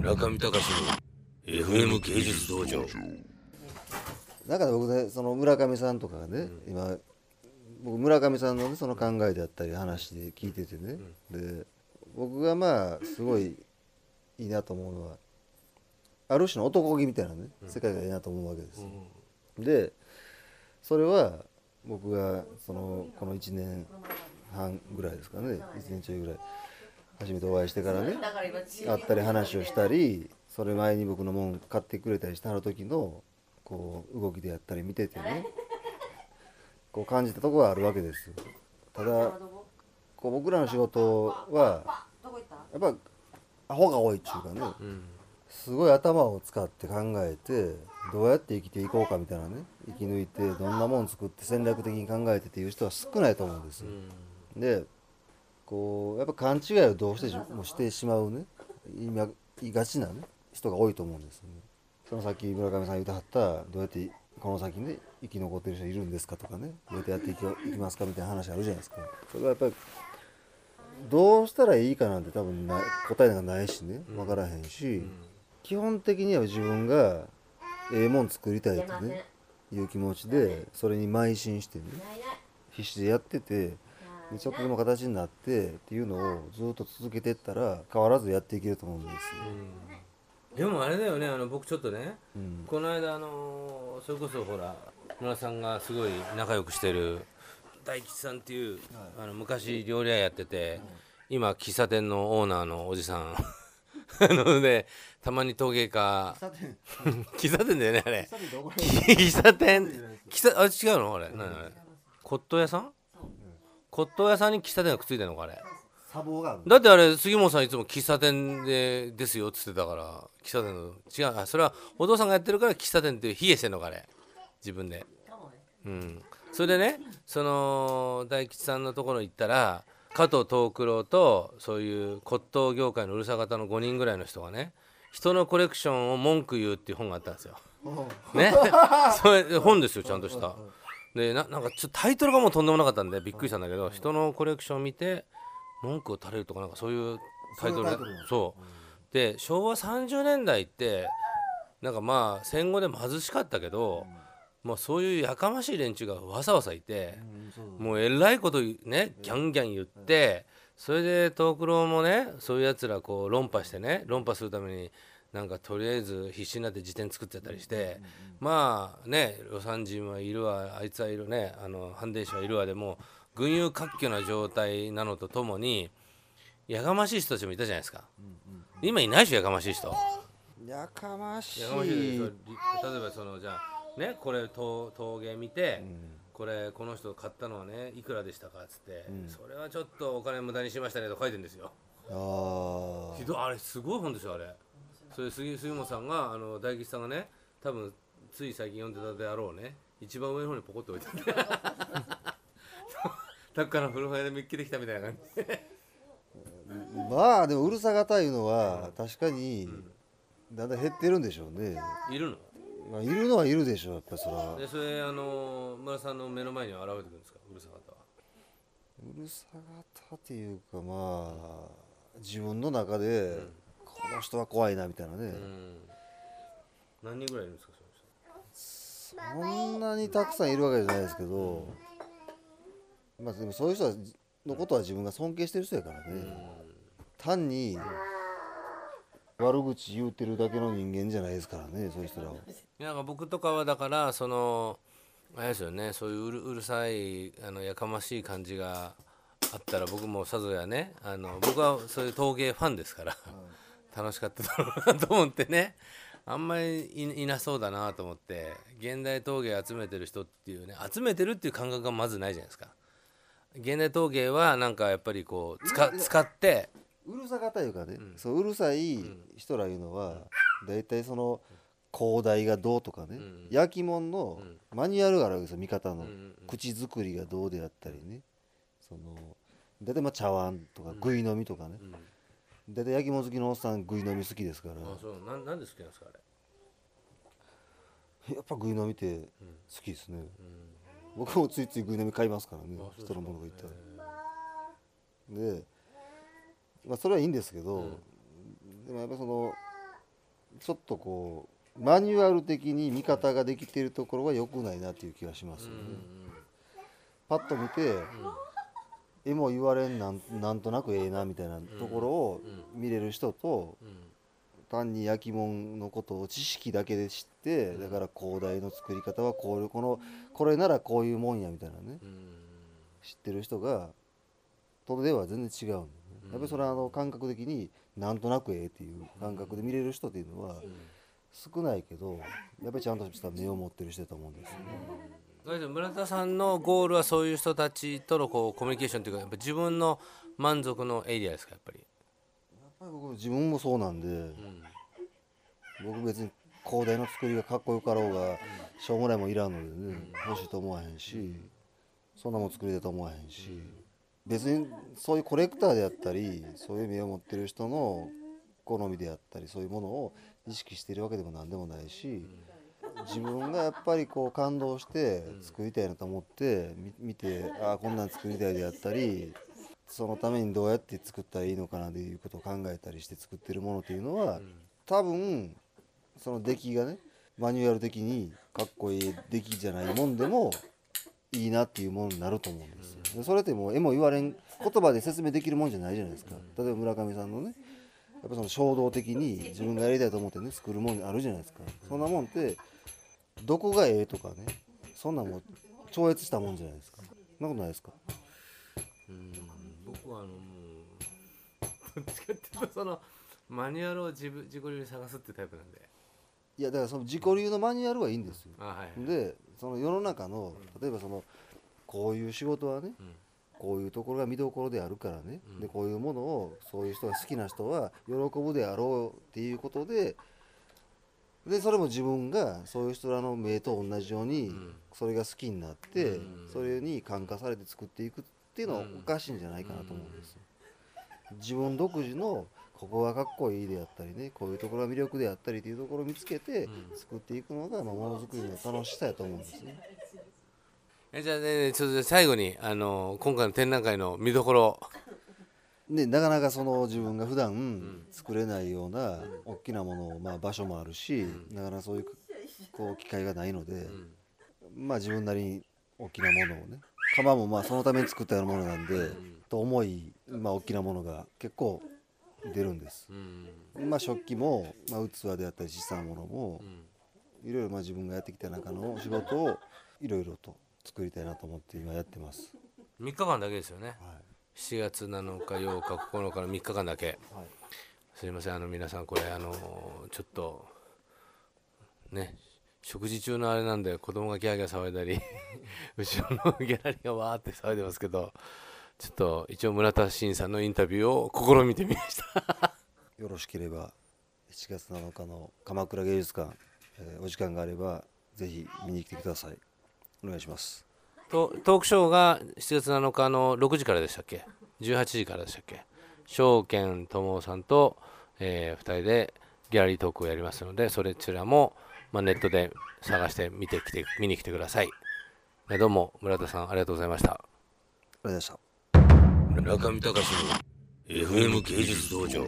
村上隆の FM 芸術道場。だから僕ねその村上さんとかがね、今僕村上さんのねその考えであったり話で聞いててね、で僕がまあすごいいいなと思うのはある種の男気みたいなね世界がいいなと思うわけですよ。でそれは僕がそのこの1年半ぐらいですかね1年ちょいぐらい初めてお会いしてからね会ったり話をしたりそれ前に僕のもん買ってくれたりしてはる時のこう動きでやったり見ててね。こう感じたところはあるわけです。よただこう僕らの仕事はやっぱアホが多いっていうかねすごい頭を使って考えてどうやって生きていこうかみたいなね生き抜いてどんなもん作って戦略的に考えてっていう人は少ないと思うんですよ。でこうやっぱ勘違いをどうしてもしてしまうね。今いがちなね人が多いと思うんですよね。そのさっき村上さん言うてはったどうやってこの先ね生き残ってる人いるんですかとかね。どうやってやっていきますかみたいな話あるじゃないですか。それはやっぱりどうしたらいいかなんて多分な答えがないしね。分からへんし、基本的には自分がええもん作りたいとねいう気持ちでそれに邁進してね必死でやっててでちょっとでも形になってっていうのをずっと続けていったら変わらずやっていけると思うんです。よ。でもあれだよねあの僕ちょっとね、うん。この間あのそれこそほら村さんがすごい仲良くしてる大吉さんっていう、あの昔料理屋やってて、今喫茶店のオーナーのおじさん。あのねたまに陶芸家。喫茶店。だよねあれ。喫茶店 喫茶あれ違うのあれ。何あれ。骨董屋さん？骨董屋さんに喫茶店がくっついてるのかあれ。砂防があるだってあれ杉本さんいつも喫茶店でですよっつってたから。喫茶店の違うあそれはお父さんがやってるから喫茶店っていう冷えしてんのかあれ。自分で。うん。それでねその大吉さんのところ行ったら加藤藤九郎とそういう骨董業界のうるさ方の5人ぐらいの人がね人のコレクションを文句言うっていう本があったんですよ。ね。それ本ですよちゃんとした。でななんかちょっとタイトルがもうとんでもなかったんでびっくりしたんだけど人のコレクションを見て文句を垂れるとかなんかそういうタイトルでそう。で昭和30年代ってなんかまあ戦後で貧しかったけど、まあ、そういうやかましい連中がわさわさいて、もうえらいことねギャンギャン言って、それで藤九郎もねそういうやつらこう論破してね論破するためになんかとりあえず必死になって辞典作ってたりして、まあね魯山人はいるわあいつはいるねあの反伝師はいるわでも群雄割拠な状態なのとともにやかましい人たちもいたじゃないですか、今いないでしょやかましい人。やかましい。やかましい例えばそのじゃあねこれ陶陶芸見て、これこの人買ったのはねいくらでしたかっつって、それはちょっとお金無駄にしましたねと書いてるんですよ。あひどいあれすごい本ですよあれそれ杉杉本さんがあの大吉さんがね多分つい最近読んでたであろうね。一番上の方にポコッと置いてあってだ から古本屋で見っけてきたみたいな感じ。で あまあでもうるさ型いうのは確かにだんだん減ってるんでしょうね、いるの？まあ、いるのはいるでしょうやっぱりそら。でそれあの村さんの目の前には現れてくるんですか？うるさ方は。うるさ型っていうかまあ自分の中で、この人は怖いなみたいなね、うん。何人ぐらいいるんですかその人？そんなにたくさんいるわけじゃないですけど、まあでもそういう人のことは自分が尊敬してる人やからね、単に悪口言うてるだけの人間じゃないですからねそういう人らは。なんか僕とかはだからそのあれですよねそういううるうるさいあのやかましい感じがあったら僕もさぞやねあの僕はそういう陶芸ファンですから、楽しかっただろうなと思ってね。あんまりいいなそうだなと思って現代陶芸集めてる人っていうね集めてるっていう感覚がまずないじゃないですか。現代陶芸はなんかやっぱりこう使使ってうるさ型いうかね、そううるさい人らいうのは大体その広大がどうとかね、ん。焼き物のマニュアルがあるわけですよ見方の、んうん口作りがどうであったりね。その大体まあ茶碗とかぐい飲みとかね、大体焼き物好きのおっさんぐい飲み好きですから。あそう。なんなんで好きなんですかあれ？やっぱぐい飲みって好きですね、僕もついついぐい飲み買いますからね。人のものがいったら。で、まあ、それはいいんですけど、でもやっぱそのちょっとこうマニュアル的に見方ができているところは良くないなっていう気がしますよね。パッと見て、絵も言われんなんなんとなくええなみたいなところを見れる人と、単に焼き物のことを知識だけで知ってだから広大の作り方はこういうこのこれならこういうもんやみたいなね。知ってる人がとでは全然違うんやっぱりそれはあの感覚的になんとなくええっていう感覚で見れる人っていうのは少ないけどやっぱりちゃんとした目を持ってる人だと思うんですよね。村田さんのゴールはそういう人たちとのこうコミュニケーションというかやっぱ自分の満足のエリアですかやっぱり。やっぱり僕自分もそうなんで、僕別に広大の作りがかっこよかろうがしょうもないもいらんのでね、欲しいと思わへんし、そんなもん作りだと思わへんし、別にそういうコレクターであったりそういう目を持ってる人の好みであったりそういうものを意識しているわけでも何でもないし、自分がやっぱりこう感動して作りたいなと思ってみ見てああこんなん作りたいであったりそのためにどうやって作ったらいいのかなということを考えたりして作ってるものっていうのは、多分その出来がねマニュアル的にかっこいい出来じゃないもんでもいいなっていうものになると思うんですよ。でそれってもう絵も言われん言葉で説明できるもんじゃないじゃないですか。例えば村上さんのねやっぱその衝動的に自分がやりたいと思ってね作るもんあるじゃないですか。そんなもんってどこがええとかねそんなもん超越したもんじゃないですか。そんなことないですか？うん僕はあのもうどっちかっていうとそのマニュアルを自分自己流に探すってタイプなんで。いやだからその自己流のマニュアルはいいんですよ。あはい。でその世の中の例えばそのこういう仕事はね、こういうところが見どころであるからね、でこういうものをそういう人が好きな人は喜ぶであろうっていうことででそれも自分がそういう人らの目と同じようにそれが好きになって、それに感化されて作っていくっていうのはおかしいんじゃないかなと思うんですよ。自分独自のここがかっこいいであったりねこういうところが魅力であったりっていうところを見つけて作っていくのがまあものづくりの楽しさやと思うんですね。えじゃあねちょっと最後にあの今回の展覧会の見どころ。でなかなかその自分が普段作れないような大きなものを、まあ、場所もあるし、なかなかそういうこう機会がないので、まあ自分なりに大きなものをね釜もまあそのために作ったようなものなんで、と重い、まあ、大きなものが結構出るんです。まあ食器も、まあ、器であったり小さなものも、いろいろまあ自分がやってきた中の仕事をいろいろと作りたいなと思って今やってます。3日間だけですよね。はい7月7日8日9日の3日間だけ。はい。すいません。あの皆さんこれあのちょっとね食事中のあれなんで子供がギャーギャー騒いだり 後ろのギャラリーがわーって騒いでますけどちょっと一応村田真さんのインタビューを試みてみました。よろしければ7月7日の鎌倉芸術館、えーお時間があればぜひ見に来てください。お願いします。とトークショーが7月7日の6時からでしたっけ？18時からでしたっけ？証券友さんと、え2人でギャラリートークをやりますのでそれちらも、まあ、ネットで探して見てきて見に来てください。ねどうも村田さんありがとうございました。ありがとうございました。中見隆の FM 芸術道場